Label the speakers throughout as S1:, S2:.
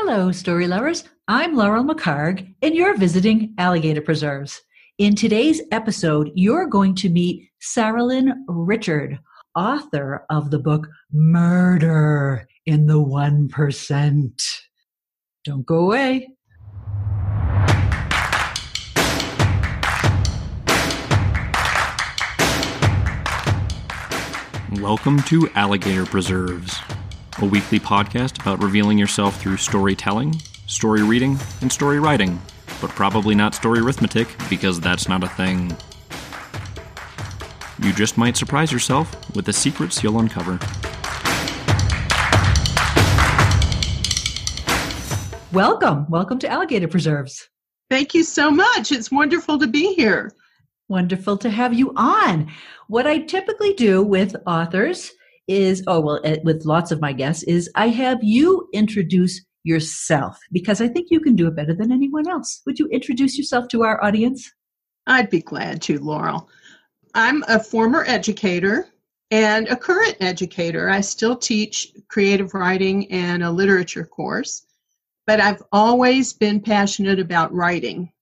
S1: Hello, story lovers. I'm Laurel McHargue, and you're visiting Alligator Preserves. In today's episode, you're going to meet Saralyn Richard, author of the book Murder in the 1%. Don't go away.
S2: Welcome to Alligator Preserves, a weekly podcast about revealing yourself through storytelling, story reading, and story writing, but probably not story arithmetic because that's not a thing. You just might surprise yourself with the secrets you'll uncover.
S1: Welcome. Welcome to Alligator Preserves.
S3: Thank you so much. It's wonderful to be here.
S1: Wonderful to have you on. What I typically do with authors is, oh, well, eh, with lots of my guests, is I have you introduce yourself because I think you can do it better than anyone else. Would you introduce yourself to our audience?
S3: I'd be glad to, Laurel. I'm a former educator and a current educator. I still teach creative writing and a literature course, but I've always been passionate about writing.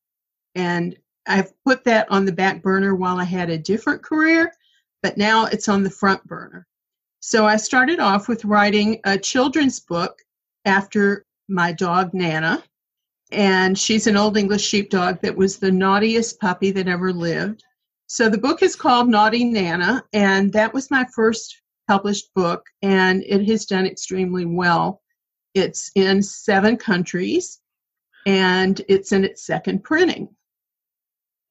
S3: And I've put that on the back burner while I had a different career, but now it's on the front burner. So I started off with writing a children's book after my dog Nana. And she's an old English sheepdog that was the naughtiest puppy that ever lived. So the book is called Naughty Nana, and that was my first published book, and it has done extremely well. It's in seven countries, and it's in its second printing.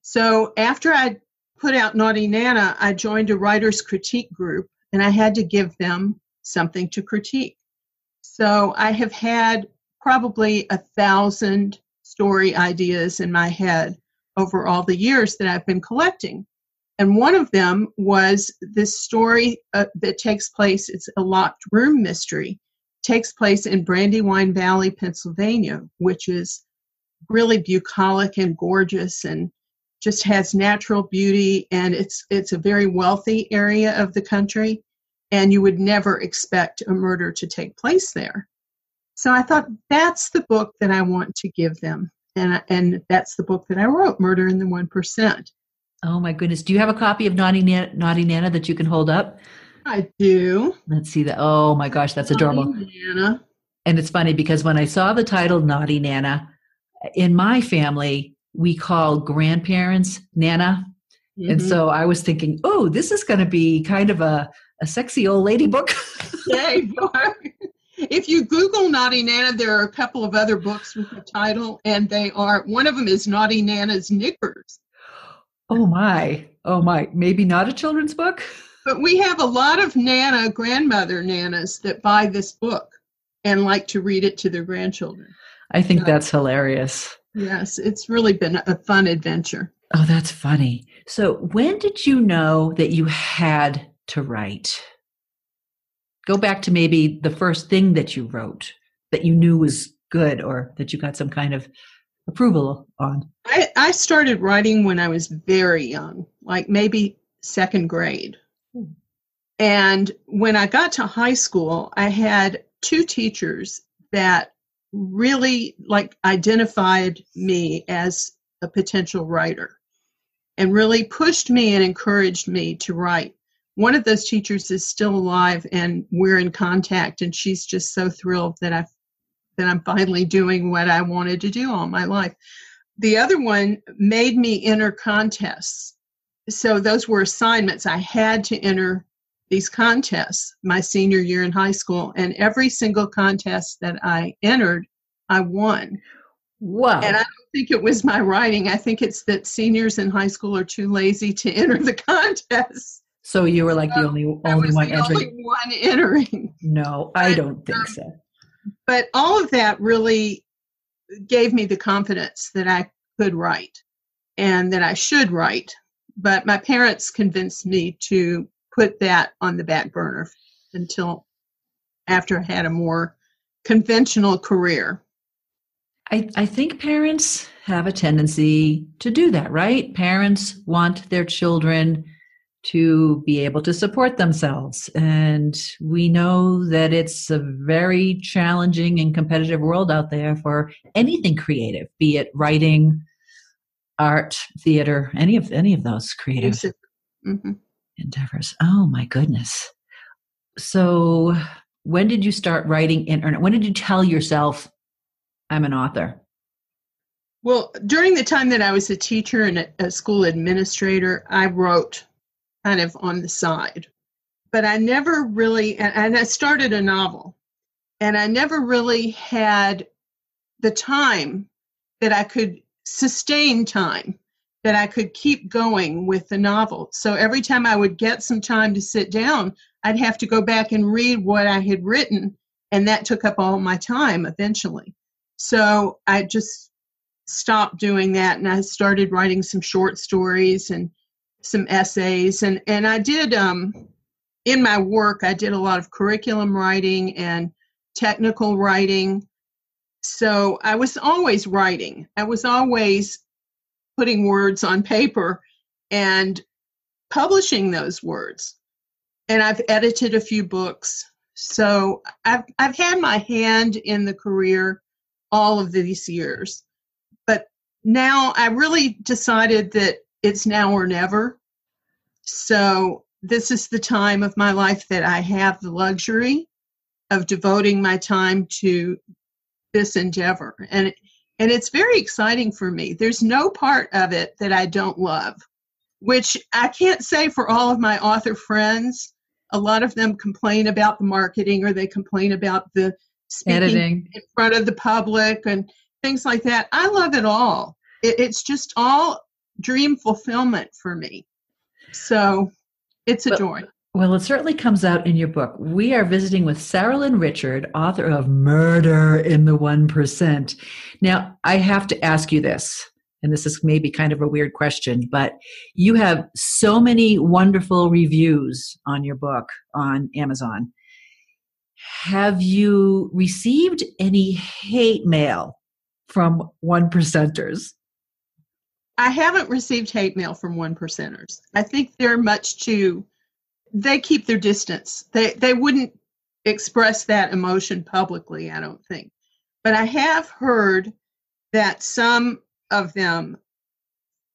S3: So after I put out Naughty Nana, I joined a writer's critique group and I had to give them something to critique. So I have had probably a thousand story ideas in my head over all the years that I've been collecting. And one of them was this story uh, that takes place, it's a locked room mystery, takes place in Brandywine Valley, Pennsylvania, which is really bucolic and gorgeous and just has natural beauty and it's it's a very wealthy area of the country and you would never expect a murder to take place there. So i thought that's the book that i want to give them. And and that's the book that i wrote murder in the 1%
S1: oh my goodness. Do you have a copy of naughty nana, naughty nana that you can hold up?
S3: I do.
S1: Let's see that. Oh my gosh that's adorable.
S3: Nana.
S1: and it's funny because when i saw the title naughty nana in my family we call grandparents Nana. Mm-hmm. And so I was thinking, oh, this is going to be kind of a, a sexy old lady book.
S3: yeah, if you Google Naughty Nana, there are a couple of other books with the title, and they are one of them is Naughty Nana's Knickers.
S1: Oh my, oh my, maybe not a children's book?
S3: But we have a lot of Nana, grandmother Nanas, that buy this book and like to read it to their grandchildren.
S1: I think so, that's hilarious.
S3: Yes, it's really been a fun adventure.
S1: Oh, that's funny. So, when did you know that you had to write? Go back to maybe the first thing that you wrote that you knew was good or that you got some kind of approval on.
S3: I, I started writing when I was very young, like maybe second grade. Hmm. And when I got to high school, I had two teachers that really like identified me as a potential writer and really pushed me and encouraged me to write. One of those teachers is still alive and we're in contact and she's just so thrilled that I that I'm finally doing what I wanted to do all my life. The other one made me enter contests. So those were assignments I had to enter these contests my senior year in high school, and every single contest that I entered, I won.
S1: Wow.
S3: And I don't think it was my writing. I think it's that seniors in high school are too lazy to enter the contest.
S1: So you were like the only only one
S3: the
S1: entering.
S3: Only one entering.
S1: No, I don't think um, so.
S3: But all of that really gave me the confidence that I could write and that I should write. But my parents convinced me to put that on the back burner until after I had a more conventional career.
S1: I, I think parents have a tendency to do that, right? Parents want their children to be able to support themselves. And we know that it's a very challenging and competitive world out there for anything creative, be it writing, art, theater, any of any of those creative mm-hmm. endeavors. Oh my goodness. So when did you start writing internet? When did you tell yourself I'm an author?
S3: Well, during the time that I was a teacher and a school administrator, I wrote kind of on the side. But I never really, and I started a novel, and I never really had the time that I could sustain time that I could keep going with the novel. So every time I would get some time to sit down, I'd have to go back and read what I had written, and that took up all my time eventually. So I just stopped doing that and I started writing some short stories and some essays. And and I did um in my work I did a lot of curriculum writing and technical writing. So I was always writing. I was always putting words on paper and publishing those words. And I've edited a few books. So I've I've had my hand in the career all of these years. But now I really decided that it's now or never. So this is the time of my life that I have the luxury of devoting my time to this endeavor. And and it's very exciting for me. There's no part of it that I don't love, which I can't say for all of my author friends. A lot of them complain about the marketing or they complain about the speaking Editing. in front of the public and things like that. I love it all. It, it's just all dream fulfillment for me. So it's a well, joy.
S1: Well, it certainly comes out in your book. We are visiting with Saralyn Richard, author of Murder in the 1%. Now, I have to ask you this, and this is maybe kind of a weird question, but you have so many wonderful reviews on your book on Amazon. Have you received any hate mail from one percenters?
S3: I haven't received hate mail from one percenters. I think they're much too they keep their distance. They they wouldn't express that emotion publicly, I don't think. But I have heard that some of them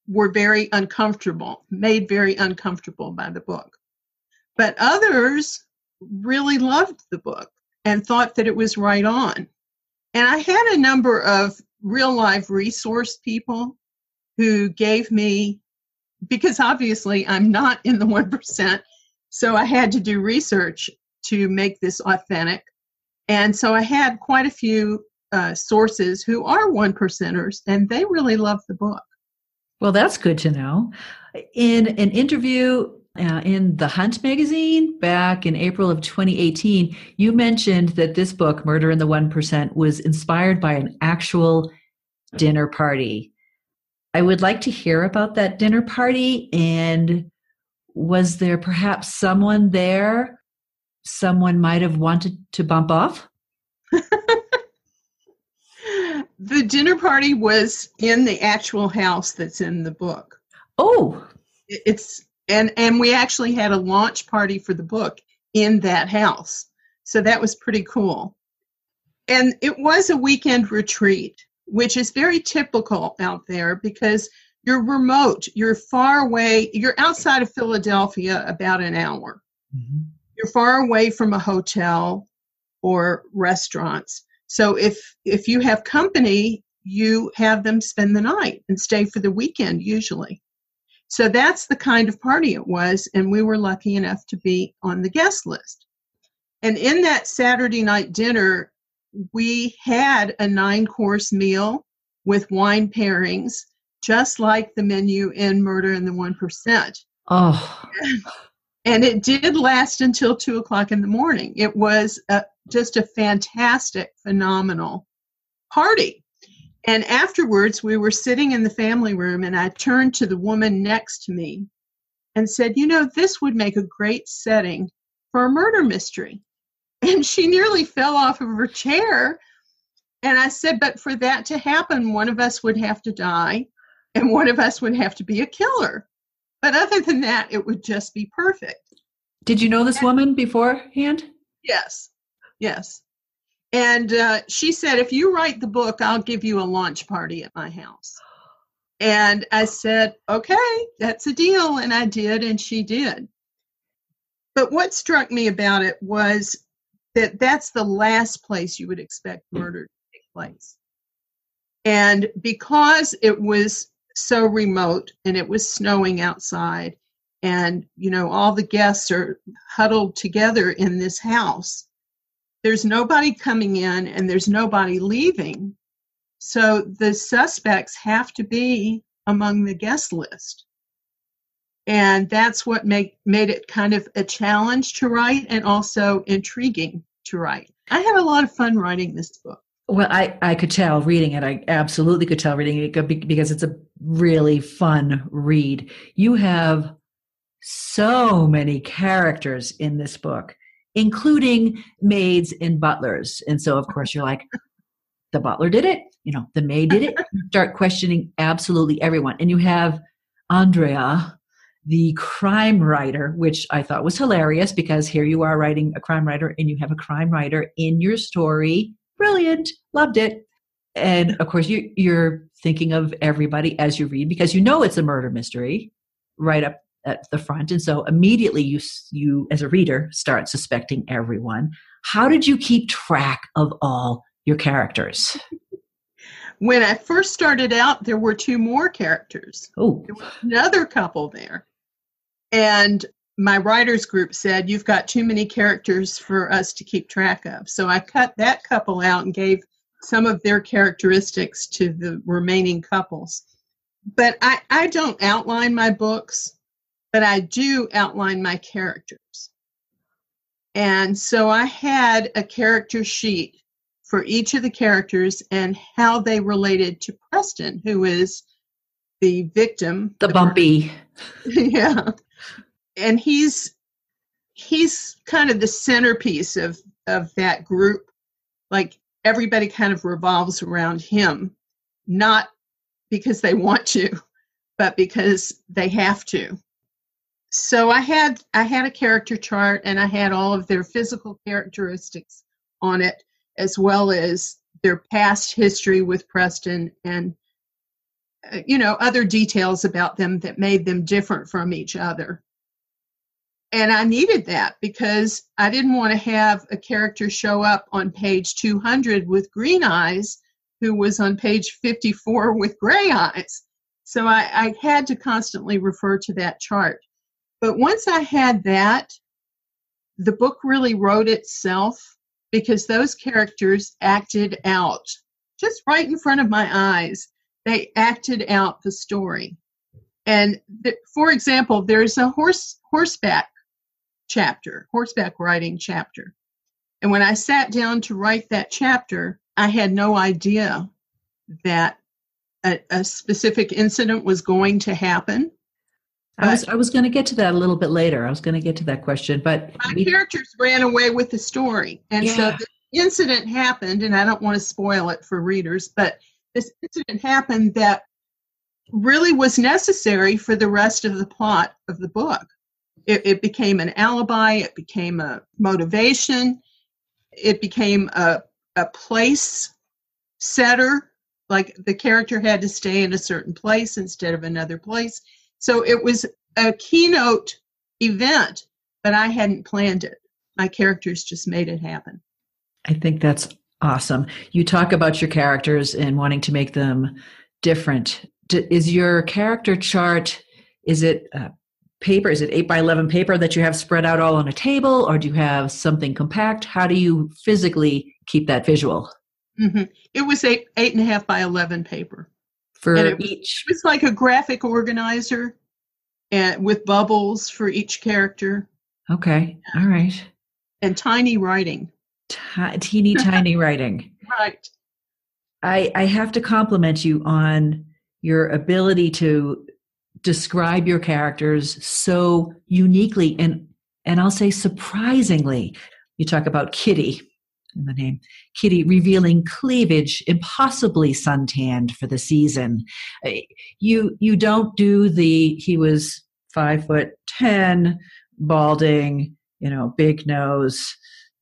S3: were very uncomfortable, made very uncomfortable by the book. But others really loved the book and thought that it was right on. And I had a number of real life resource people who gave me, because obviously I'm not in the 1%, so I had to do research to make this authentic. And so I had quite a few uh, sources who are one percenters, and they really love the book.
S1: Well, that's good to know. In an interview uh, in the Hunt magazine back in April of 2018, you mentioned that this book, Murder in the 1%, was inspired by an actual dinner party. I would like to hear about that dinner party and was there perhaps someone there someone might have wanted to bump off?
S3: the dinner party was in the actual house that's in the book.
S1: Oh,
S3: it's and and we actually had a launch party for the book in that house so that was pretty cool and it was a weekend retreat which is very typical out there because you're remote you're far away you're outside of philadelphia about an hour mm-hmm. you're far away from a hotel or restaurants so if if you have company you have them spend the night and stay for the weekend usually so that's the kind of party it was, and we were lucky enough to be on the guest list. And in that Saturday night dinner, we had a nine course meal with wine pairings, just like the menu in Murder in the 1%.
S1: Oh.
S3: And it did last until two o'clock in the morning. It was a, just a fantastic, phenomenal party. And afterwards, we were sitting in the family room, and I turned to the woman next to me and said, You know, this would make a great setting for a murder mystery. And she nearly fell off of her chair. And I said, But for that to happen, one of us would have to die, and one of us would have to be a killer. But other than that, it would just be perfect.
S1: Did you know this woman beforehand?
S3: Yes, yes. And uh, she said, if you write the book, I'll give you a launch party at my house. And I said, okay, that's a deal. And I did, and she did. But what struck me about it was that that's the last place you would expect hmm. murder to take place. And because it was so remote and it was snowing outside, and you know all the guests are huddled together in this house there's nobody coming in and there's nobody leaving. So the suspects have to be among the guest list and that's what make, made it kind of a challenge to write and also intriguing to write i had a lot of fun writing this book
S1: well, I, I could tell reading it. I absolutely could tell reading it because it's a really fun read. You have so many characters in this book, including maids and butlers. And so, of course, you're like, the butler did it, you know, the maid did it. You start questioning absolutely everyone. And you have Andrea, the crime writer, which I thought was hilarious because here you are writing a crime writer and you have a crime writer in your story. Brilliant. Loved it. And of course, you, you're thinking of everybody as you read because you know it's a murder mystery right up at the front and so immediately you you as a reader start suspecting everyone how did you keep track of all your characters
S3: when i first started out there were two more characters
S1: oh
S3: another couple there and my writers group said you've got too many characters for us to keep track of so i cut that couple out and gave some of their characteristics to the remaining couples but i i don't outline my books but I do outline my characters. And so I had a character sheet for each of the characters and how they related to Preston, who is the victim.
S1: The, the bumpy.
S3: yeah. And he's he's kind of the centerpiece of of that group. Like everybody kind of revolves around him, not because they want to, but because they have to so I had I had a character chart and I had all of their physical characteristics on it as well as their past history with Preston and uh, you know other details about them that made them different from each other. And I needed that because I didn't want to have a character show up on page 200 with green eyes who was on page 54 with gray eyes. So I, I had to constantly refer to that chart. But once I had that, the book really wrote itself because those characters acted out just right in front of my eyes. They acted out the story. And th- for example, there's a horse horseback chapter, horseback riding chapter. And when I sat down to write that chapter, I had no idea that a, a specific incident was going to happen.
S1: I was I was going to get to that a little bit later. I was going to get to that question, but
S3: my we, characters ran away with the story, and yeah. so the incident happened, and I don't want to spoil it for readers, but this incident happened that really was necessary for the rest of the plot of the book. It, it became an alibi. It became a motivation. It became a a place setter. Like the character had to stay in a certain place instead of another place so it was a keynote event, but I hadn't planned it. My characters just made it happen.
S1: I think that's awesome. You talk about your characters and wanting to make them different. Is your character chart, is it uh, paper? Is it 8 by 11 paper that you have spread out all on a table, or do you have something compact? How do you physically keep that visual?
S3: Mm-hmm. It was eight eight and a half by eleven paper
S1: for
S3: it,
S1: each.
S3: It's like a graphic organizer, and with bubbles for each character.
S1: Okay, all right.
S3: And tiny writing.
S1: T- teeny tiny writing.
S3: Right.
S1: I I have to compliment you on your ability to describe your characters so uniquely and and I'll say surprisingly. You talk about Kitty in the name. Kitty revealing cleavage, impossibly suntanned for the season. You you don't do the he was five foot ten, balding, you know, big nose,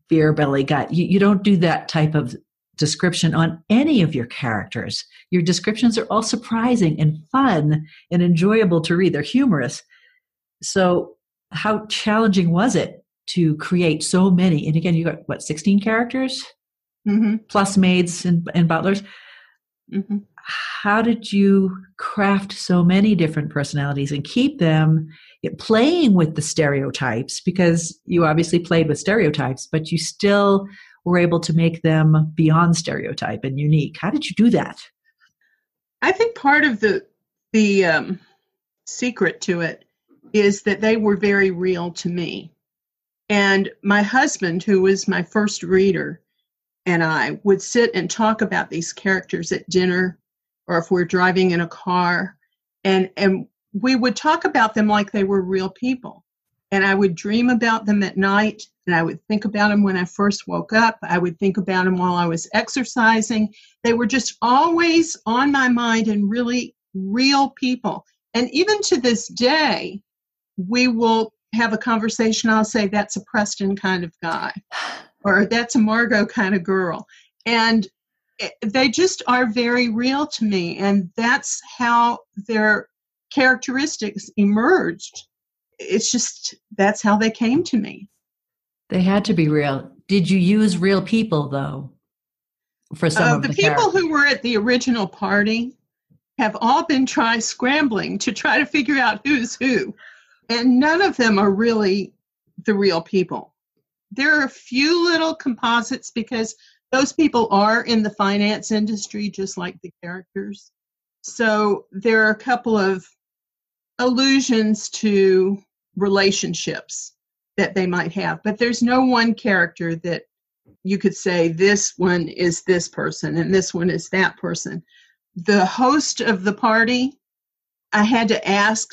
S1: beer belly gut. You, you don't do that type of description on any of your characters. Your descriptions are all surprising and fun and enjoyable to read. They're humorous. So, how challenging was it to create so many? And again, you got what, 16 characters?
S3: Mm-hmm.
S1: Plus maids and, and butlers.
S3: Mm-hmm.
S1: How did you craft so many different personalities and keep them playing with the stereotypes? Because you obviously played with stereotypes, but you still were able to make them beyond stereotype and unique. How did you do that?
S3: I think part of the the um, secret to it is that they were very real to me. And my husband, who was my first reader, and I would sit and talk about these characters at dinner or if we're driving in a car and and we would talk about them like they were real people. And I would dream about them at night and I would think about them when I first woke up. I would think about them while I was exercising. They were just always on my mind and really real people. And even to this day, we will have a conversation. I'll say, that's a Preston kind of guy, or that's a Margot kind of girl. And they just are very real to me. And that's how their characteristics emerged. It's just, that's how they came to me.
S1: They had to be real. Did you use real people, though? For some uh,
S3: of
S1: the,
S3: the people
S1: characters?
S3: who were at the original party have all been trying scrambling to try to figure out who's who and none of them are really the real people. There are a few little composites because those people are in the finance industry just like the characters. So there are a couple of allusions to relationships that they might have, but there's no one character that you could say this one is this person and this one is that person. The host of the party, I had to ask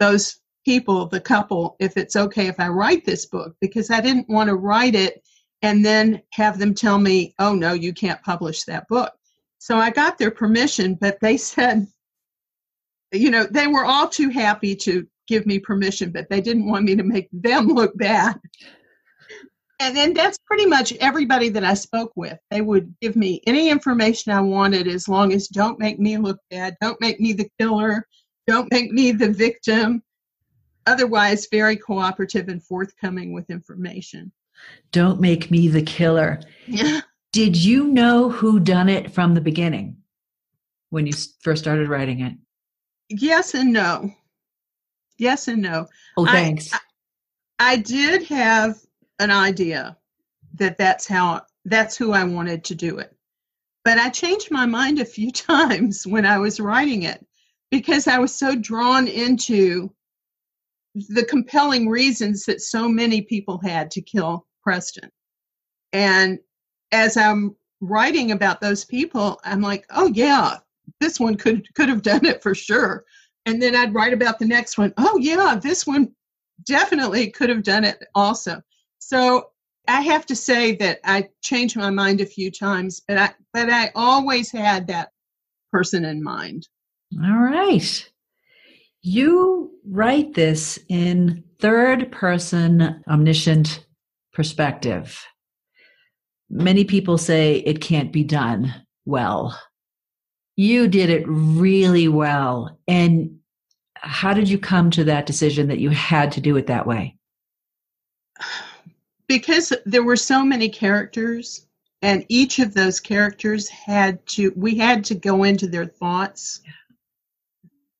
S3: those people, the couple, if it's okay if I write this book because I didn't want to write it and then have them tell me, oh no, you can't publish that book. So I got their permission, but they said, you know, they were all too happy to give me permission, but they didn't want me to make them look bad. And then that's pretty much everybody that I spoke with. They would give me any information I wanted as long as don't make me look bad, don't make me the killer, don't make me the victim otherwise very cooperative and forthcoming with information.
S1: Don't make me the killer.
S3: Yeah.
S1: Did you know who done it from the beginning when you first started writing it?
S3: Yes and no. Yes and no.
S1: Oh, thanks.
S3: I, I, I did have an idea that that's how that's who I wanted to do it. But I changed my mind a few times when I was writing it because I was so drawn into the compelling reasons that so many people had to kill Preston. And as I'm writing about those people, I'm like, oh yeah, this one could could have done it for sure. And then I'd write about the next one. Oh yeah, this one definitely could have done it also. So I have to say that I changed my mind a few times, but I but I always had that person in mind.
S1: All right. You write this in third person omniscient perspective. Many people say it can't be done well. You did it really well. And how did you come to that decision that you had to do it that way?
S3: Because there were so many characters, and each of those characters had to, we had to go into their thoughts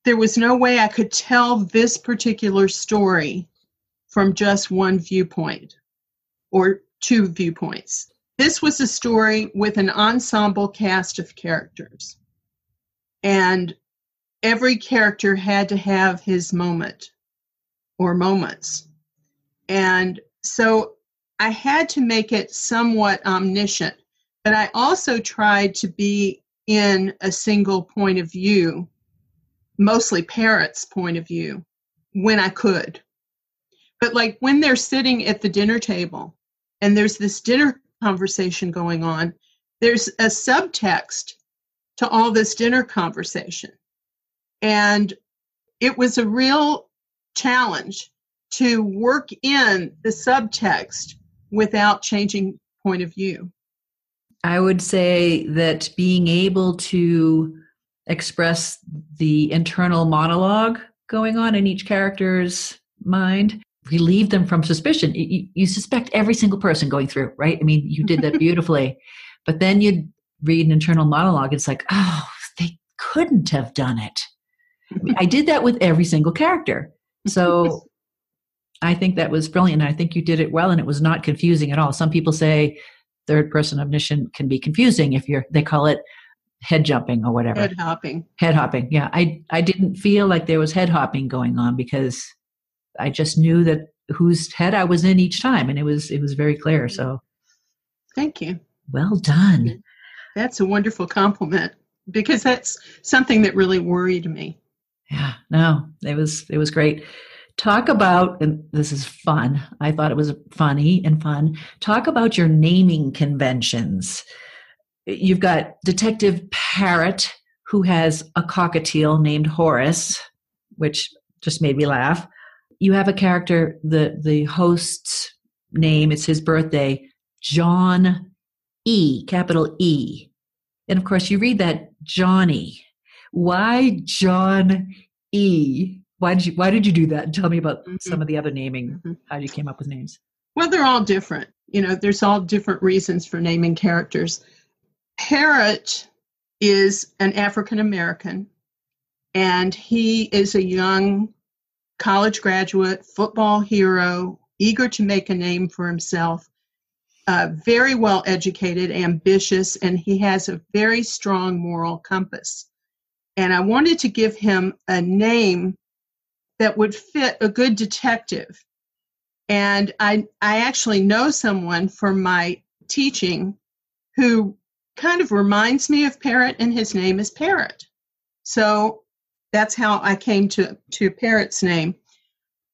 S3: there was no way I could tell this particular story from just one viewpoint or two viewpoints. This was a story with an ensemble cast of characters. And every character had to have his moment or moments. And so I had to make it somewhat omniscient, but I also tried to be in a single point of view mostly parents' point of view when I could. But like when they're sitting at the dinner table and there's this dinner conversation going on, there's a subtext to all this dinner conversation. And it was a real challenge to work in the subtext without changing point of view.
S1: I would say that being able to express the internal monologue going on in each character's mind relieve them from suspicion. You, you, suspect every single person going through, right? I mean, you did that beautifully. but then you read an internal monologue, it's like, oh, they couldn't have done it. I did that with every single character. So I think that was brilliant. I think you did it well and it was not confusing at all. Some people say third person omniscient can be confusing if you're they call it head jumping or whatever.
S3: Head hopping.
S1: Head hopping. Yeah. I I didn't feel like there was head hopping going on because I just knew that whose head I was in each time and it was it was very clear. So
S3: thank you.
S1: Well done.
S3: That's a wonderful compliment because that's something that really worried me.
S1: Yeah, no, it was it was great. Talk about and this is fun. I thought it was funny and fun. Talk about your naming conventions. You've got Detective Parrot who has a cockatiel named Horace, which just made me laugh. You have a character the the host's name, it's his birthday, John E, capital E. And of course, you read that Johnny. Why John E? Why did you Why did you do that? Tell me about mm-hmm. some of the other naming. Mm-hmm. How you came up with names?
S3: Well, they're all different. You know, there's all different reasons for naming characters. Parrot is an African American, and he is a young college graduate, football hero, eager to make a name for himself uh, very well educated, ambitious, and he has a very strong moral compass. And I wanted to give him a name that would fit a good detective. And I, I actually know someone from my teaching who kind of reminds me of Parrot, and his name is Parrot. So that's how I came to, to Parrot's name.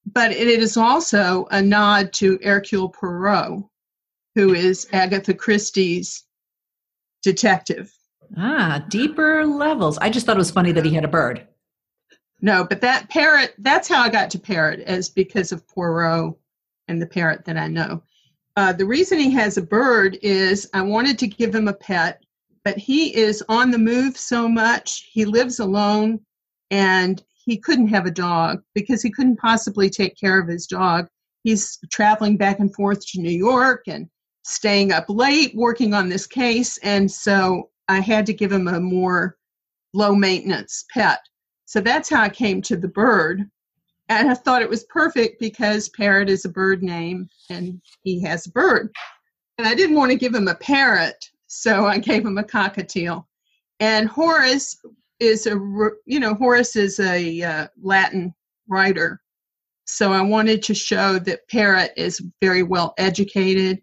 S3: But it is also a nod to Hercule Poirot, who is Agatha Christie's detective.
S1: Ah, deeper levels. I just thought it was funny that he had a bird.
S3: No, but that parrot, that's how I got to parrot, is because of Poirot and the parrot that I know. Uh, the reason he has a bird is I wanted to give him a pet, but he is on the move so much. He lives alone and he couldn't have a dog because he couldn't possibly take care of his dog. He's traveling back and forth to New York and staying up late working on this case. And so I had to give him a more low maintenance pet. So that's how I came to the bird. And I thought it was perfect because parrot is a bird name and he has a bird. And I didn't want to give him a parrot, so I gave him a cockatiel. And Horace is a, you know, Horace is a uh, Latin writer. So I wanted to show that Parrot is very well educated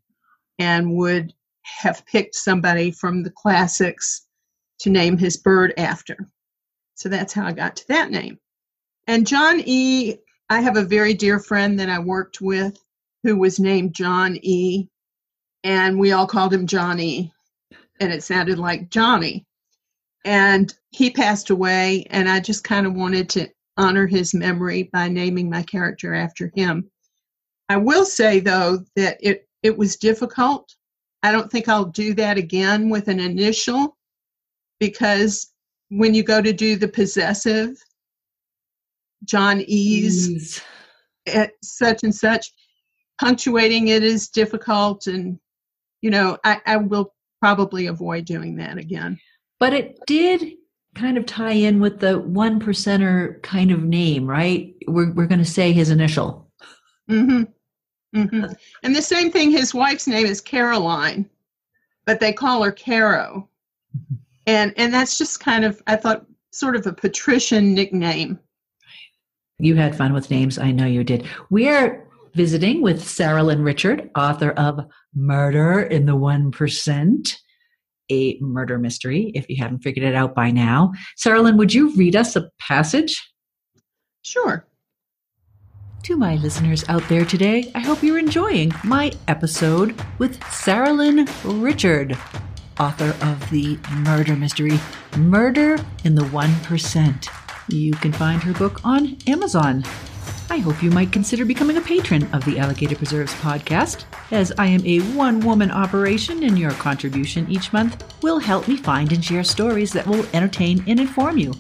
S3: and would have picked somebody from the classics to name his bird after. So that's how I got to that name. And John E., I have a very dear friend that I worked with who was named John E., and we all called him Johnny, and it sounded like Johnny. And he passed away, and I just kind of wanted to honor his memory by naming my character after him. I will say, though, that it it was difficult. I don't think I'll do that again with an initial because when you go to do the possessive, John E's at such and such, punctuating it is difficult. And, you know, I, I will probably avoid doing that again.
S1: But it did kind of tie in with the one percenter kind of name, right? We're, we're going to say his initial.
S3: Mm-hmm. Mm-hmm. And the same thing, his wife's name is Caroline, but they call her Caro. Mm-hmm. And and that's just kind of I thought sort of a patrician nickname.
S1: You had fun with names, I know you did. We're visiting with Saralyn Richard, author of Murder in the One Percent, a murder mystery, if you haven't figured it out by now. Saralyn, would you read us a passage?
S3: Sure.
S1: To my listeners out there today, I hope you're enjoying my episode with Saralyn Richard, author of the murder mystery Murder in the 1%. You can find her book on Amazon. I hope you might consider becoming a patron of the Alligator Preserves podcast, as I am a one woman operation and your contribution each month will help me find and share stories that will entertain and inform you.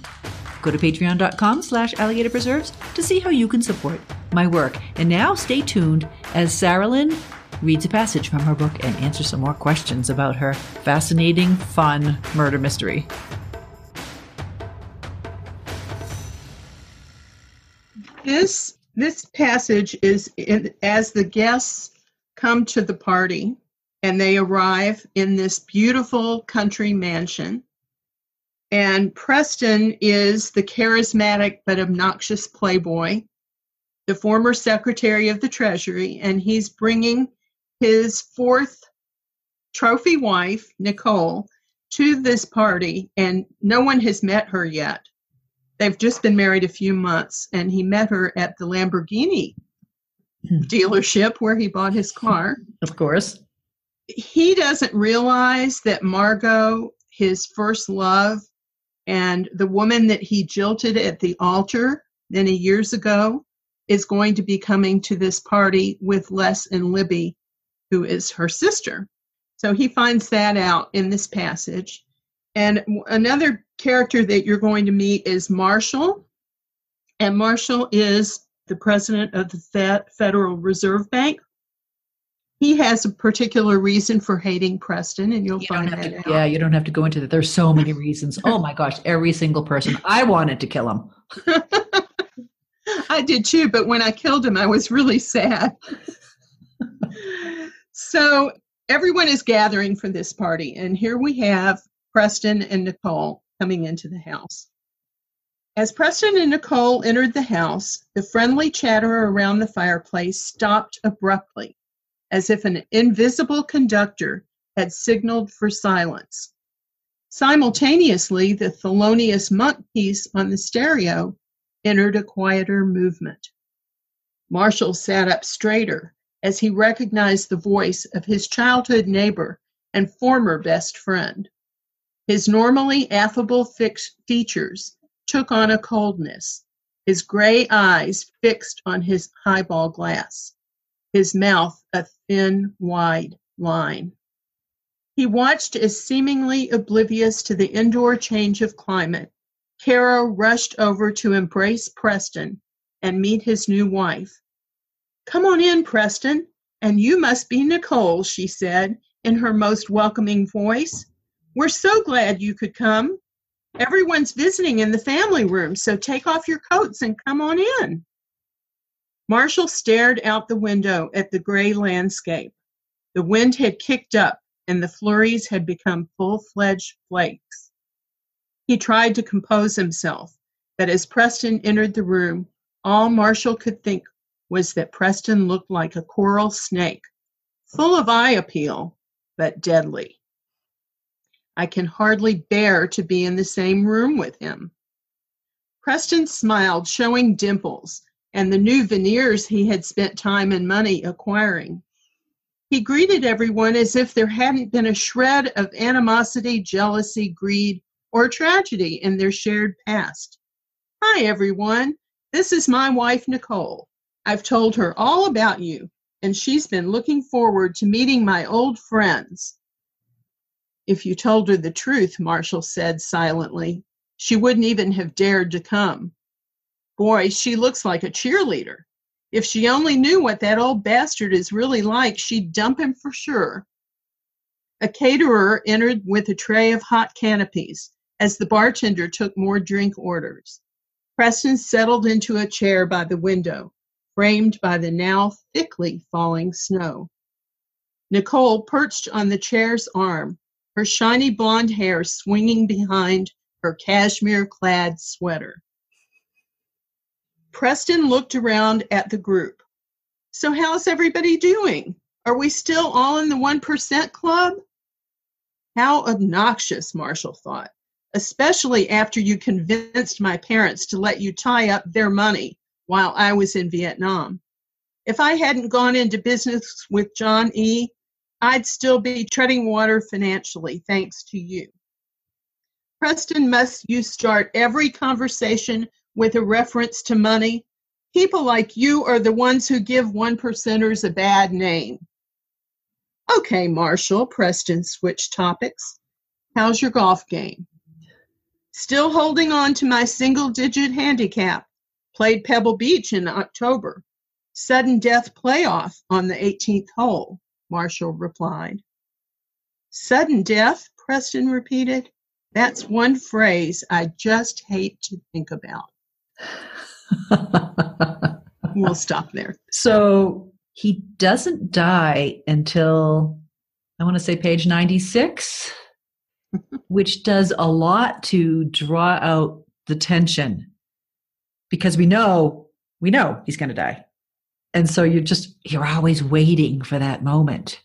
S1: Go to patreon.com slash alligator preserves to see how you can support my work. And now stay tuned as Saralyn reads a passage from her book and answers some more questions about her fascinating, fun murder mystery.
S3: This this passage is in, as the guests come to the party and they arrive in this beautiful country mansion. And Preston is the charismatic but obnoxious playboy, the former secretary of the Treasury, and he's bringing his fourth trophy wife, Nicole, to this party, and no one has met her yet. They've just been married a few months, and he met her at the Lamborghini
S1: Hmm.
S3: dealership where he bought his car.
S1: Of course.
S3: He doesn't realize that Margot, his first love, and the woman that he jilted at the altar many years ago, is going to be coming to this party with Les and Libby, who is her sister. So he finds that out in this passage. And another character that you're going to meet is Marshall. And Marshall is the president of the Federal Reserve Bank. He has a particular reason for hating Preston, and you'll
S1: You
S3: find that
S1: to,
S3: out.
S1: yeah, you don't have to go into that. There's so many reasons. Oh my gosh, every single person. I wanted to kill him.
S3: I did too, but when I killed him, I was really sad. so everyone is gathering for this party, and here we have Preston and Nicole coming into the house. As Preston and Nicole entered the house, the friendly chatter around the fireplace stopped abruptly, as if an invisible conductor had signaled for silence. Simultaneously, the Thelonious Monk piece on the stereo entered a quieter movement. Marshall sat up straighter as he recognized the voice of his childhood neighbor and former best friend. His normally affable features took on a coldness, his gray eyes fixed on his highball glass, his mouth a thin, wide line. He watched as seemingly oblivious to the indoor change of climate Caro rushed over to embrace Preston and meet his new wife. Come on in, Preston, and you must be Nicole, she said in her most welcoming voice. We're so glad you could come. Everyone's visiting in the family room, so take off your coats and come on in. Marshall stared out the window at the gray landscape. The wind had kicked up, and the flurries had become full fledged flakes. He tried to compose himself, but as Preston entered the room, all Marshall could think was that Preston looked like a coral snake, full of eye appeal, but deadly. I can hardly bear to be in the same room with him. Preston smiled, showing dimples and the new veneers he had spent time and money acquiring. He greeted everyone as if there hadn't been a shred of animosity, jealousy, greed, or tragedy in their shared past. Hi, everyone. This is my wife, Nicole. I've told her all about you, and she's been looking forward to meeting my old friends. If you told her the truth, Marshall said silently, she wouldn't even have dared to come. Boy, she looks like a cheerleader. If she only knew what that old bastard is really like, she'd dump him for sure. A caterer entered with a tray of hot canopies as the bartender took more drink orders. Preston settled into a chair by the window, framed by the now thickly falling snow. Nicole perched on the chair's arm, her shiny blonde hair swinging behind her cashmere clad sweater. Preston looked around at the group. So, how's everybody doing? Are we still all in the 1% club? How obnoxious, Marshall thought, especially after you convinced my parents to let you tie up their money while I was in Vietnam. If I hadn't gone into business with John E., I'd still be treading water financially, thanks to you. Preston, must you start every conversation with a reference to money? People like you are the ones who give one percenters a bad name. Okay, Marshall, Preston switched topics. How's your golf game? Still holding on to my single digit handicap. Played Pebble Beach in October. Sudden death playoff on the 18th hole, Marshall replied. Sudden death, Preston repeated. That's one phrase I just hate to think about. we'll stop there.
S1: So he doesn't die until I want to say page 96, which does a lot to draw out the tension because we know we know he's going to die. And so you're just you're always waiting for that moment.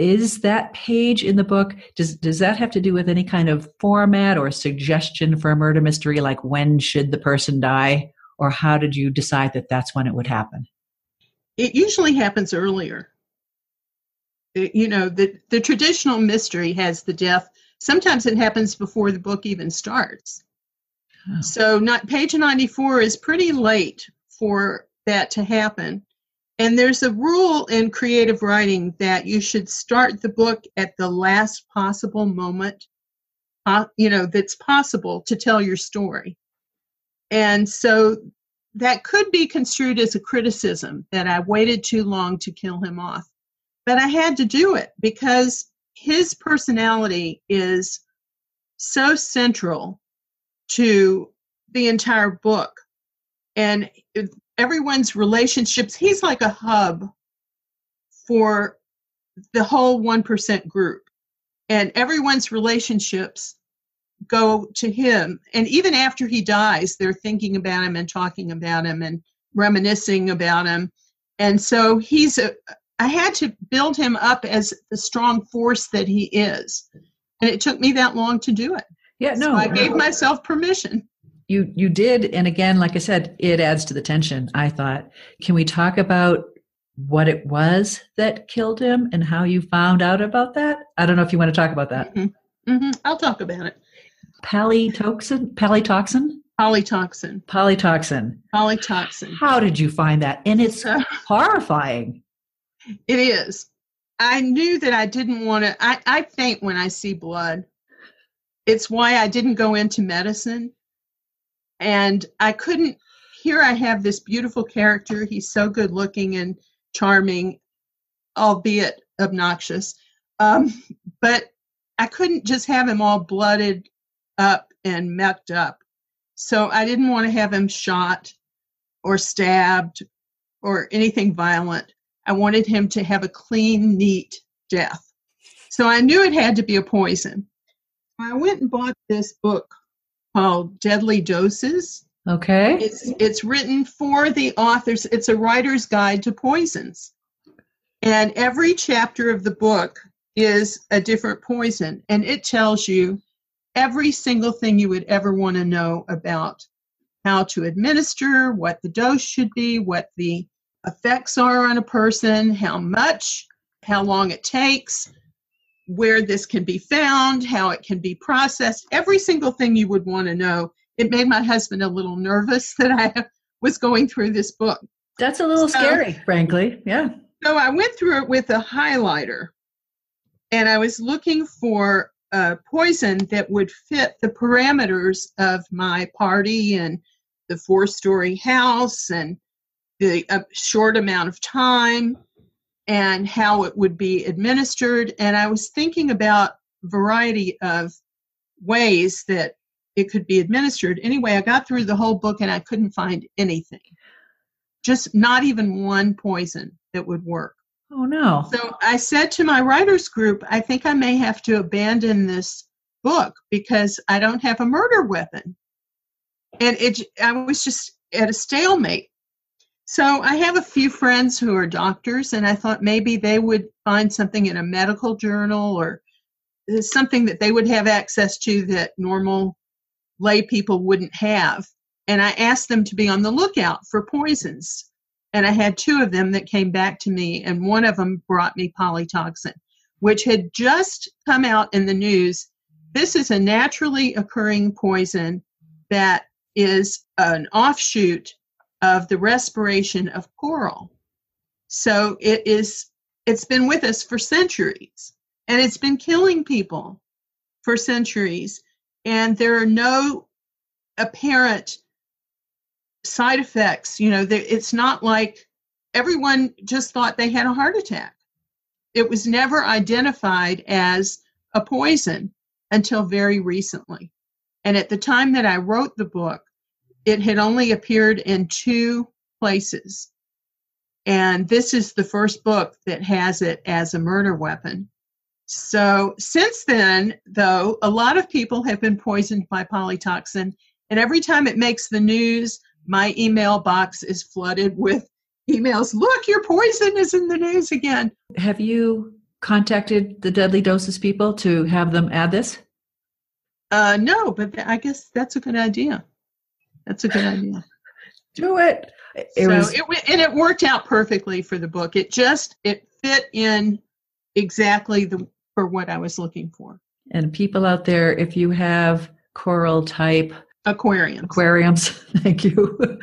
S1: Is that page in the book does does that have to do with any kind of format or suggestion for a murder mystery like when should the person die or how did you decide that that's when it would happen?
S3: It usually happens earlier. It, you know, the, the traditional mystery has the death. Sometimes it happens before the book even starts. Oh. So, not, page 94 is pretty late for that to happen. And there's a rule in creative writing that you should start the book at the last possible moment, uh, you know, that's possible to tell your story. And so that could be construed as a criticism that I waited too long to kill him off. But I had to do it because his personality is so central to the entire book. And everyone's relationships, he's like a hub for the whole 1% group. And everyone's relationships go to him. And even after he dies, they're thinking about him and talking about him and reminiscing about him. And so he's a, I had to build him up as the strong force that he is. And it took me that long to do it.
S1: Yeah, no.
S3: So I gave myself permission.
S1: You you did and again like I said it adds to the tension. I thought, can we talk about what it was that killed him and how you found out about that? I don't know if you want to talk about that.
S3: Mm-hmm. Mm-hmm. I'll talk about it.
S1: Palytoxin? Palytoxin?
S3: Polytoxin.
S1: Polytoxin.
S3: Polytoxin.
S1: How did you find that? And it's horrifying.
S3: It is. I knew that I didn't want to. I, I faint when I see blood. It's why I didn't go into medicine. And I couldn't. Here I have this beautiful character. He's so good looking and charming, albeit obnoxious. Um, but I couldn't just have him all blooded up and mucked up. So I didn't want to have him shot or stabbed or anything violent. I wanted him to have a clean, neat death. So I knew it had to be a poison. I went and bought this book called Deadly Doses.
S1: Okay.
S3: It's it's written for the authors. It's a writer's guide to poisons. And every chapter of the book is a different poison and it tells you every single thing you would ever want to know about how to administer, what the dose should be, what the effects are on a person, how much, how long it takes, where this can be found, how it can be processed, every single thing you would want to know. It made my husband a little nervous that I was going through this book.
S1: That's a little so, scary, frankly. Yeah.
S3: So I went through it with a highlighter and I was looking for a poison that would fit the parameters of my party and the four story house and the uh, short amount of time and how it would be administered. And I was thinking about variety of ways that it could be administered. Anyway, I got through the whole book and I couldn't find anything. Just not even one poison that would work.
S1: Oh, no.
S3: So I said to my writers group, I think I may have to abandon this book because I don't have a murder weapon. And it, I was just at a stalemate. So I have a few friends who are doctors, and I thought maybe they would find something in a medical journal or uh, something that they would have access to that normal lay people wouldn't have. And I asked them to be on the lookout for poisons and I had two of them that came back to me, and one of them brought me polytoxin, which had just come out in the news. This is a naturally occurring poison that is an offshoot of the respiration of coral. So it is it's been with us for centuries and it's been killing people for centuries and there are no apparent side effects you know it's not like everyone just thought they had a heart attack it was never identified as a poison until very recently and at the time that i wrote the book it had only appeared in two places and this is the first book that has it as a murder weapon. So, since then, though, a lot of people have been poisoned by polytoxin. And every time it makes the news, my email box is flooded with emails. Look, your poison is in the news again.
S1: Have you contacted the Deadly Doses people to have them add this?
S3: Uh, no, but I guess that's a good idea. That's a good idea.
S1: Do it.
S3: It so was, it and it worked out perfectly for the book. It just it fit in exactly the for what I was looking for.
S1: And people out there, if you have coral type
S3: aquariums,
S1: aquariums, thank you.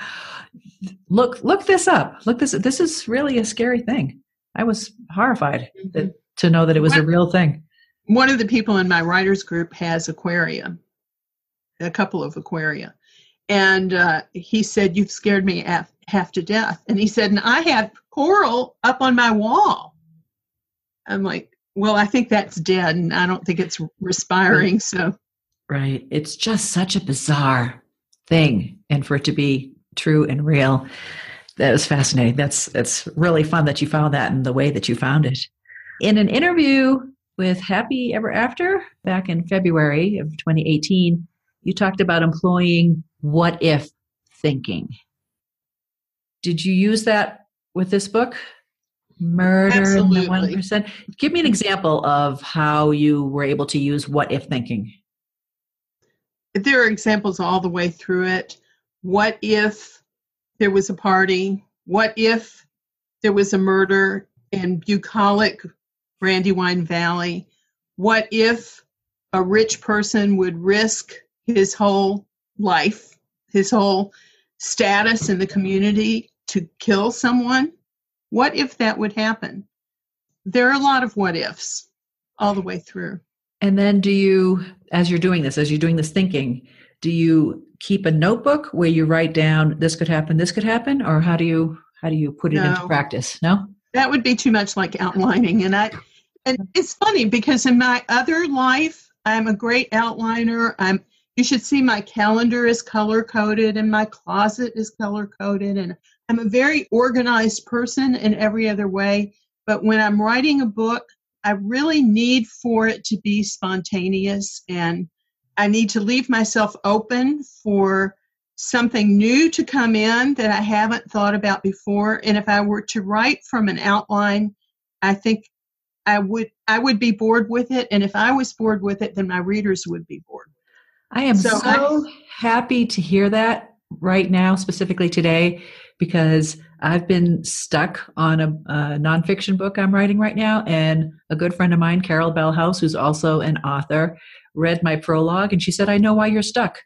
S1: look look this up. Look this. This is really a scary thing. I was horrified mm-hmm. that, to know that it was one, a real thing.
S3: One of the people in my writers group has aquaria, a couple of aquaria, and uh, he said, "You've scared me half, half to death." And he said, "And I have coral up on my wall." I'm like, "Well, I think that's dead, and I don't think it's respiring." So,
S1: right, it's just such a bizarre thing, and for it to be true and real, that was fascinating. That's that's really fun that you found that and the way that you found it. In an interview with Happy Ever After back in February of 2018, you talked about employing what if thinking. Did you use that with this book? Murder
S3: Absolutely.
S1: in the one percent. Give me an example of how you were able to use what if thinking.
S3: There are examples all the way through it. What if there was a party? What if there was a murder in bucolic Brandywine Valley? What if a rich person would risk his whole life, his whole status in the community to kill someone? What if that would happen? There are a lot of what ifs all the way through.
S1: And then, do you, as you're doing this, as you're doing this thinking, do you keep a notebook where you write down this could happen, this could happen, or how do you how do you put it no, into practice? No,
S3: that would be too much like outlining. And I, and it's funny because in my other life, I'm a great outliner. I'm you should see my calendar is color coded and my closet is color coded and i'm a very organized person in every other way. But when i'm writing a book i really need for it to be spontaneous and i need to leave myself open for something new to come in that i haven't thought about before. And if i were to write from an outline i think i would i would be bored with it. And if i was bored with it then my readers would be bored
S1: I am so, so I, happy to hear that right now, specifically today, because I've been stuck on a, a, nonfiction book I'm writing right now. And a good friend of mine, Carol Bellhouse, who's also an author, read my prologue and she said, I know why you're stuck.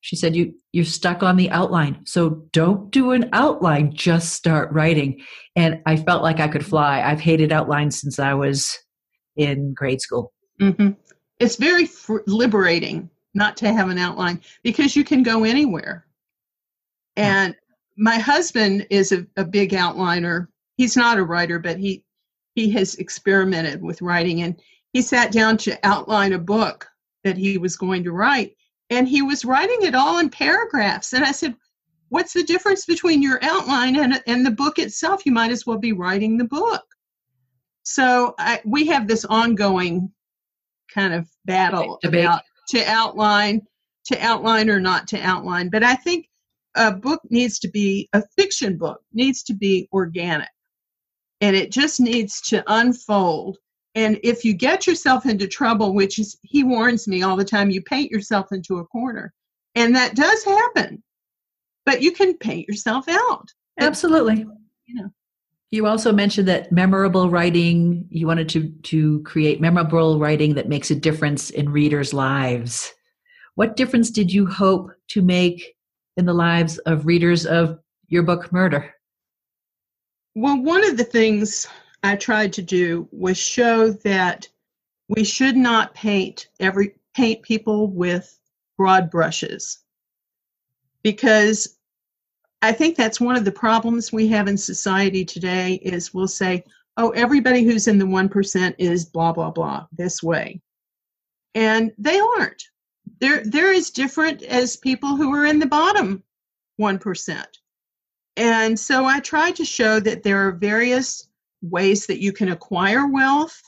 S1: She said, you, You're stuck on the outline. So don't do an outline, just start writing. And I felt like I could fly. I've hated outlines since I was in grade school.
S3: Mm-hmm. It's very fr- liberating not to have an outline because you can go anywhere. And my husband is a, a big outliner. He's not a writer, but he he has experimented with writing and he sat down to outline a book that he was going to write and he was writing it all in paragraphs and i said what's the difference between your outline and, and the book itself you might as well be writing the book so I, we have this ongoing kind of battle Debate. about to outline to outline or not to outline. But i think a book needs to be a fiction book needs to be organic. And it just needs to unfold. And if you get yourself into trouble which is he warns me all the time you paint yourself into a corner. And that does happen. But you can paint yourself out.
S1: Absolutely. You know you also mentioned that memorable writing, you wanted to, to create memorable writing that makes a difference in readers' lives. What difference did you hope to make in the lives of readers of your book Murder?
S3: Well, one of the things I tried to do was show that we should not paint every paint people with broad brushes because I think that's one of the problems we have in society today is we'll say, oh, everybody who's in the 1% is blah, blah, blah, this way. And they aren't. They're, they're as different as people who are in the bottom 1%. And so I tried to show that there are various ways that you can acquire wealth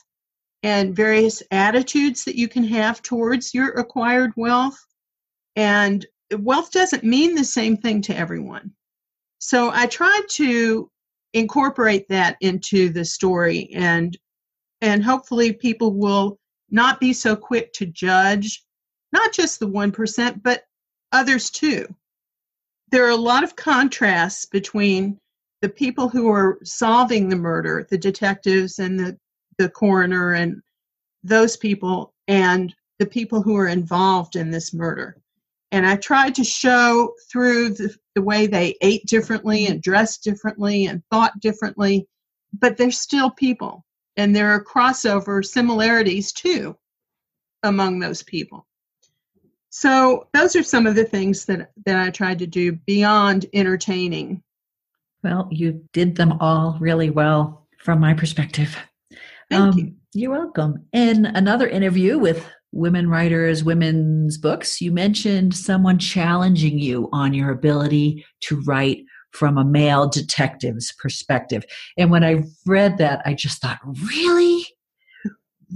S3: and various attitudes that you can have towards your acquired wealth. And wealth doesn't mean the same thing to everyone. So I tried to incorporate that into the story and and hopefully people will not be so quick to judge not just the 1% but others too. There are a lot of contrasts between the people who are solving the murder the detectives and the the coroner and those people and the people who are involved in this murder and I tried to show through the, the way they ate differently and dressed differently and thought differently, but they're still people. And there are crossover similarities too among those people. So those are some of the things that, that I tried to do beyond entertaining.
S1: Well, you did them all really well from my perspective.
S3: Thank um, you.
S1: You're welcome. In another interview with women writers, women's books, you mentioned someone challenging you on your ability to write from a male detective's perspective. And when I read that, I just thought, really?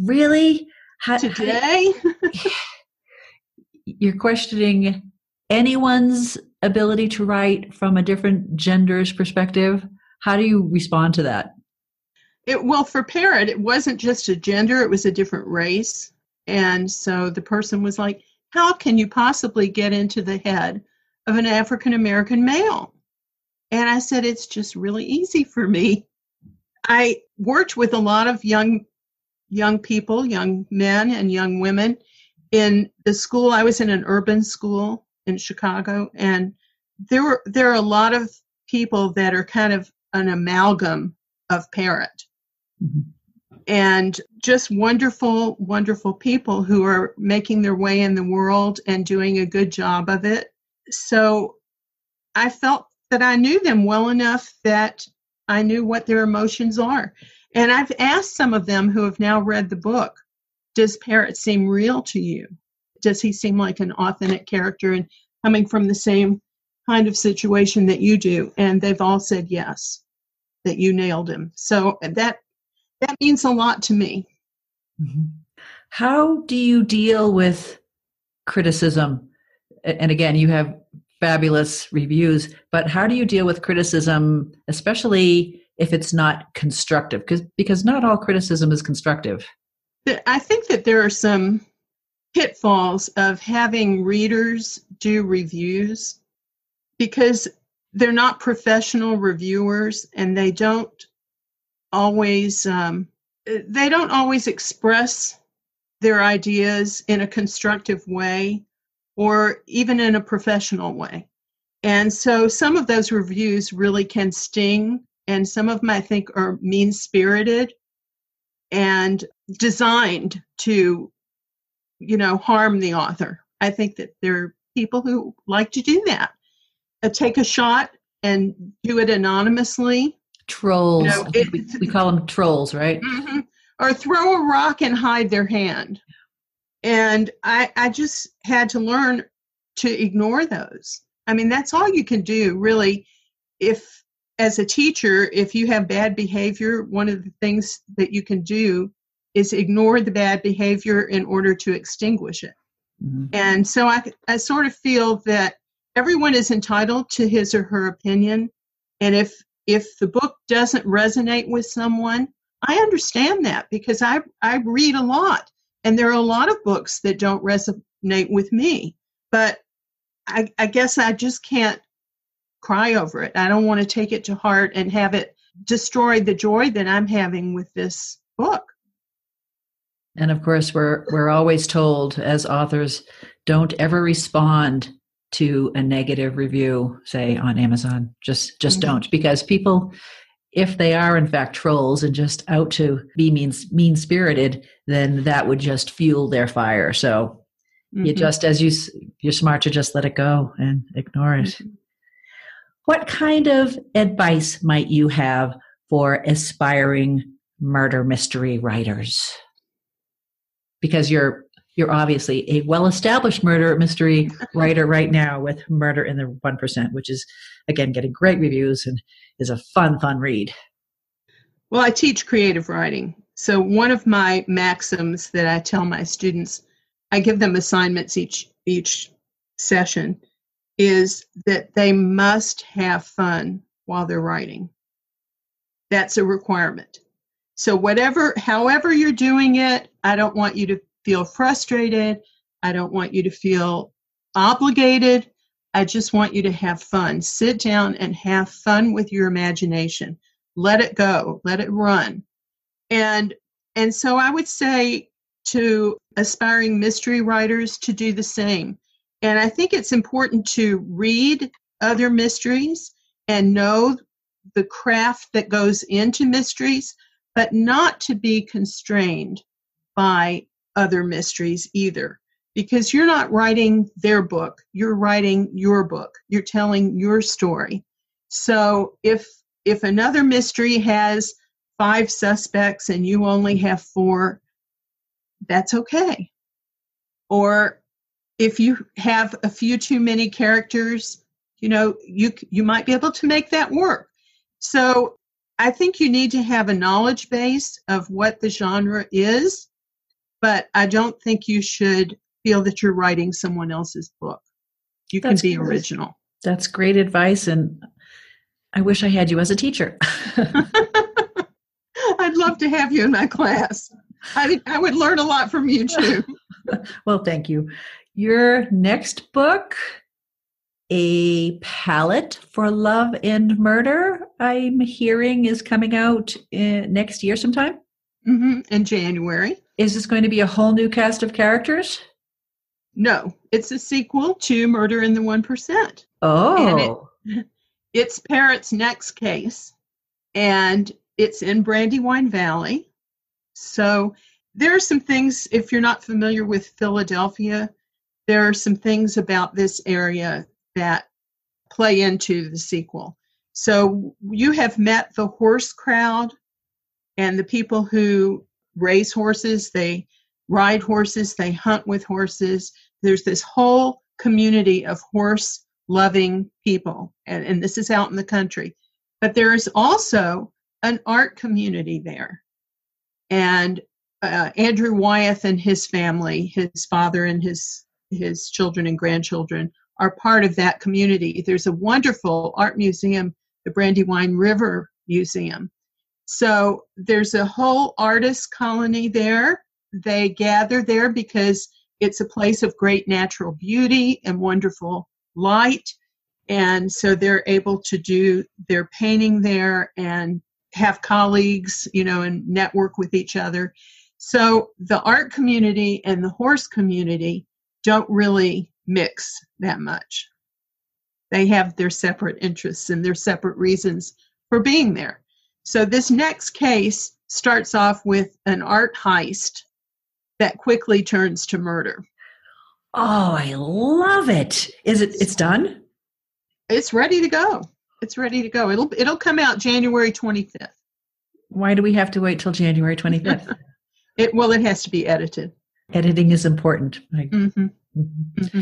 S1: Really?
S3: How, Today?
S1: How, you're questioning anyone's ability to write from a different gender's perspective. How do you respond to that?
S3: It, well, for Parrot, it wasn't just a gender, it was a different race. And so the person was like, How can you possibly get into the head of an African American male? And I said, It's just really easy for me. I worked with a lot of young young people, young men and young women in the school. I was in an urban school in Chicago, and there were there are a lot of people that are kind of an amalgam of Parrot. Mm-hmm and just wonderful, wonderful people who are making their way in the world and doing a good job of it. So I felt that I knew them well enough that I knew what their emotions are. And I've asked some of them who have now read the book Does Parrot seem real to you? Does he seem like an authentic character and coming from the same kind of situation that you do? And they've all said yes, that you nailed him. So that that means a lot to me.
S1: Mm-hmm. How do you deal with criticism? And again, you have fabulous reviews, but how do you deal with criticism, especially if it's not constructive? Because because not all criticism is constructive.
S3: I think that there are some pitfalls of having readers do reviews because they're not professional reviewers and they don't always um, they don't always express their ideas in a constructive way or even in a professional way. And so some of those reviews really can sting, and some of them I think are mean spirited and designed to, you know, harm the author. I think that there are people who like to do that. Uh, take a shot and do it anonymously
S1: Trolls. You know, it, we, we, call them trolls, right?
S3: Mm-hmm. Or throw a rock and hide their hand. And I, I just had to learn to ignore those. I mean, that's all you can do, really. If, as a teacher, if you have bad behavior, one of the things that you can do is ignore the bad behavior in order to extinguish it. Mm-hmm. And so I, I sort of feel that everyone is entitled to his or her opinion. And if if the book doesn't resonate with someone, I understand that because I, I read a lot and there are a lot of books that don't resonate with me. But I, I guess I just can't cry over it. I don't want to take it to heart and have it destroy the joy that I'm having with this book.
S1: And of course, we're we're always told as authors, don't ever respond to a negative review, say on Amazon. Just just mm-hmm. don't because people if they are in fact trolls and just out to be mean mean spirited, then that would just fuel their fire. So mm-hmm. you just as you you're smart to just let it go and ignore it. Mm-hmm. What kind of advice might you have for aspiring murder mystery writers? Because you're you're obviously a well-established murder mystery writer right now with Murder in the 1%, which is again getting great reviews and is a fun fun read.
S3: Well, I teach creative writing. So one of my maxims that I tell my students, I give them assignments each each session is that they must have fun while they're writing. That's a requirement. So whatever however you're doing it, I don't want you to feel frustrated. I don't want you to feel obligated. I just want you to have fun. Sit down and have fun with your imagination. Let it go. Let it run. And and so I would say to aspiring mystery writers to do the same. And I think it's important to read other mysteries and know the craft that goes into mysteries, but not to be constrained by other mysteries either. Because you're not writing their book, you're writing your book, you're telling your story. So if if another mystery has five suspects and you only have four, that's okay. Or if you have a few too many characters, you know, you you might be able to make that work. So I think you need to have a knowledge base of what the genre is, but I don't think you should feel that you're writing someone else's book. You can That's be original.
S1: That's great advice and I wish I had you as a teacher.
S3: I'd love to have you in my class. I, I would learn a lot from you too.
S1: well, thank you. Your next book, A Palette for Love and Murder, I'm hearing is coming out in, next year sometime?
S3: Mm-hmm, in January.
S1: Is this going to be a whole new cast of characters?
S3: No, it's a sequel to Murder in the 1%.
S1: Oh.
S3: It, it's Parrot's next case, and it's in Brandywine Valley. So there are some things, if you're not familiar with Philadelphia, there are some things about this area that play into the sequel. So you have met the horse crowd and the people who race horses, they ride horses, they hunt with horses. There's this whole community of horse loving people, and, and this is out in the country. But there is also an art community there. And uh, Andrew Wyeth and his family, his father and his his children and grandchildren are part of that community. There's a wonderful art museum, the Brandywine River Museum. So there's a whole artist colony there. They gather there because it's a place of great natural beauty and wonderful light. And so they're able to do their painting there and have colleagues, you know, and network with each other. So the art community and the horse community don't really mix that much. They have their separate interests and their separate reasons for being there. So this next case starts off with an art heist that quickly turns to murder.
S1: Oh, I love it. Is it it's done?
S3: It's ready to go. It's ready to go. It'll it'll come out January 25th.
S1: Why do we have to wait till January 25th?
S3: it well it has to be edited.
S1: Editing is important. Mm-hmm. Mm-hmm. Mm-hmm.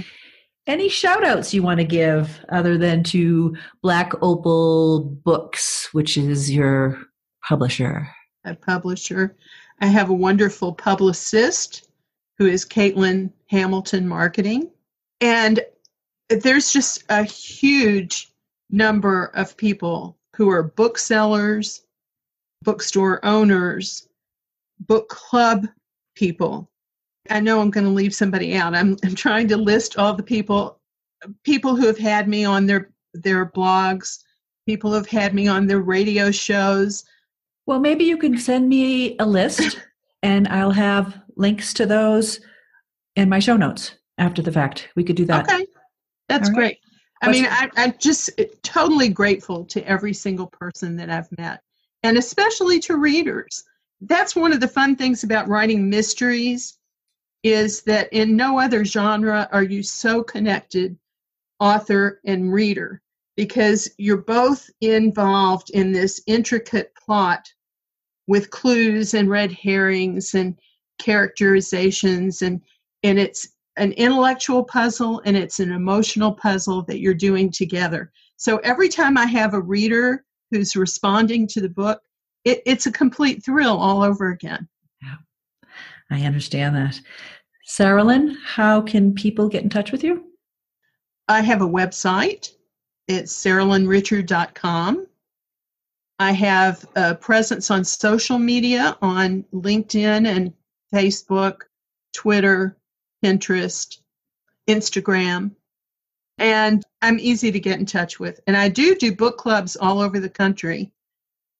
S1: Any shout outs you want to give other than to Black Opal Books, which is your publisher?
S3: A publisher. I have a wonderful publicist who is Caitlin Hamilton Marketing. And there's just a huge number of people who are booksellers, bookstore owners, book club people. I know I'm going to leave somebody out. I'm, I'm trying to list all the people people who have had me on their their blogs, people who have had me on their radio shows.
S1: Well, maybe you can send me a list and I'll have links to those in my show notes after the fact. We could do that.
S3: Okay. That's
S1: right.
S3: great. I
S1: What's-
S3: mean, I, I'm just uh, totally grateful to every single person that I've met, and especially to readers. That's one of the fun things about writing mysteries is that in no other genre are you so connected, author and reader, because you're both involved in this intricate plot with clues and red herrings and characterizations and and it's an intellectual puzzle and it's an emotional puzzle that you're doing together. So every time I have a reader who's responding to the book, it, it's a complete thrill all over again.
S1: I understand that. Saralyn, how can people get in touch with you?
S3: I have a website. It's saralynrichard.com. I have a presence on social media on LinkedIn and Facebook, Twitter, Pinterest, Instagram. And I'm easy to get in touch with. And I do do book clubs all over the country.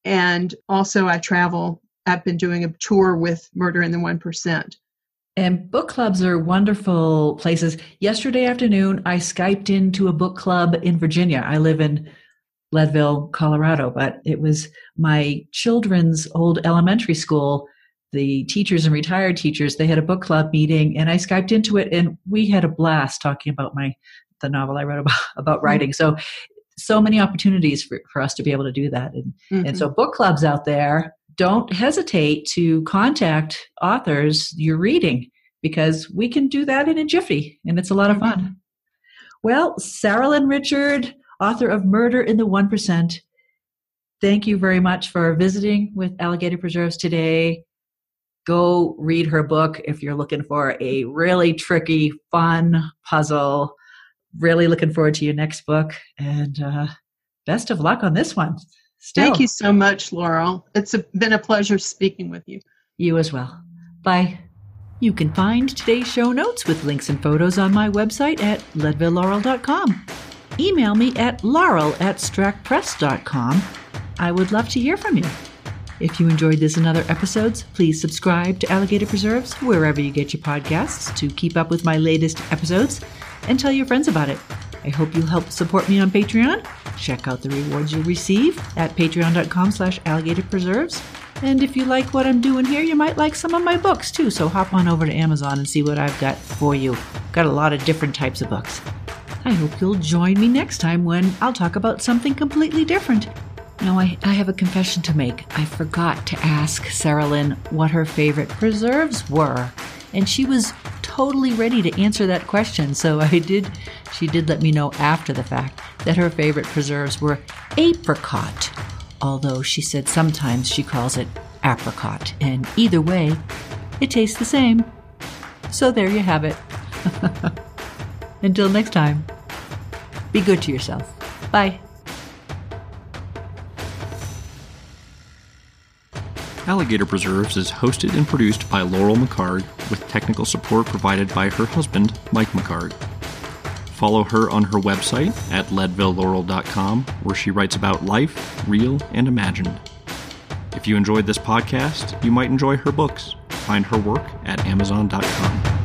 S3: And also, I travel. I've been doing a tour with Murder in the 1%.
S1: And book clubs are wonderful places. Yesterday afternoon, I Skyped into a book club in Virginia. I live in Leadville, Colorado, but it was my children's old elementary school. The teachers and retired teachers, they had a book club meeting and I Skyped into it and we had a blast talking about my, the novel I wrote about, about writing. So, so many opportunities for, for us to be able to do that. And,
S3: Mhm.
S1: and so book clubs out there, don't hesitate to contact authors you're reading because we can do that in a jiffy and it's a lot of fun. Well, Saralyn Richard, author of Murder in the 1%, thank you very much for visiting with Alligator Preserves today. Go read her book if you're looking for a really tricky, fun puzzle. Really looking forward to your next book and uh, best of luck on this one.
S3: Thank you so much, Laurel. It's a, been a pleasure speaking with you.
S1: You as well. Bye. You can find today's show notes with links and photos on my website at leadvillelaurel.com. Email me at laurel at strackpress.com. I would love to hear from you. If you enjoyed this and other episodes, please subscribe to Alligator Preserves wherever you get your podcasts to keep up with my latest episodes and tell your friends about it. I hope you'll help support me on Patreon. Check out the rewards you'll receive at patreon.com slash alligator preserves. And if you like what I'm doing here, you might like some of my books too. So hop on over to Amazon and see what I've got for you. Got a lot of different types of books. I hope you'll join me next time when I'll talk about something completely different. Now, I, I have a confession to make. I forgot to ask Saralyn what her favorite preserves were. And she was totally ready to answer that question. So I did, she did let me know after the fact that her favorite preserves were apricot. Although she said sometimes she calls it apricot. And either way, it tastes the same. So there you have it. Until next time, be good to yourself. Bye.
S2: Alligator Preserves is hosted and produced by Laurel McHargue, with technical support provided by her husband, Mike McHargue. Follow her on her website at leadvillelaurel.com, where she writes about life, real and imagined. If you enjoyed this podcast, you might enjoy her books. Find her work at amazon.com.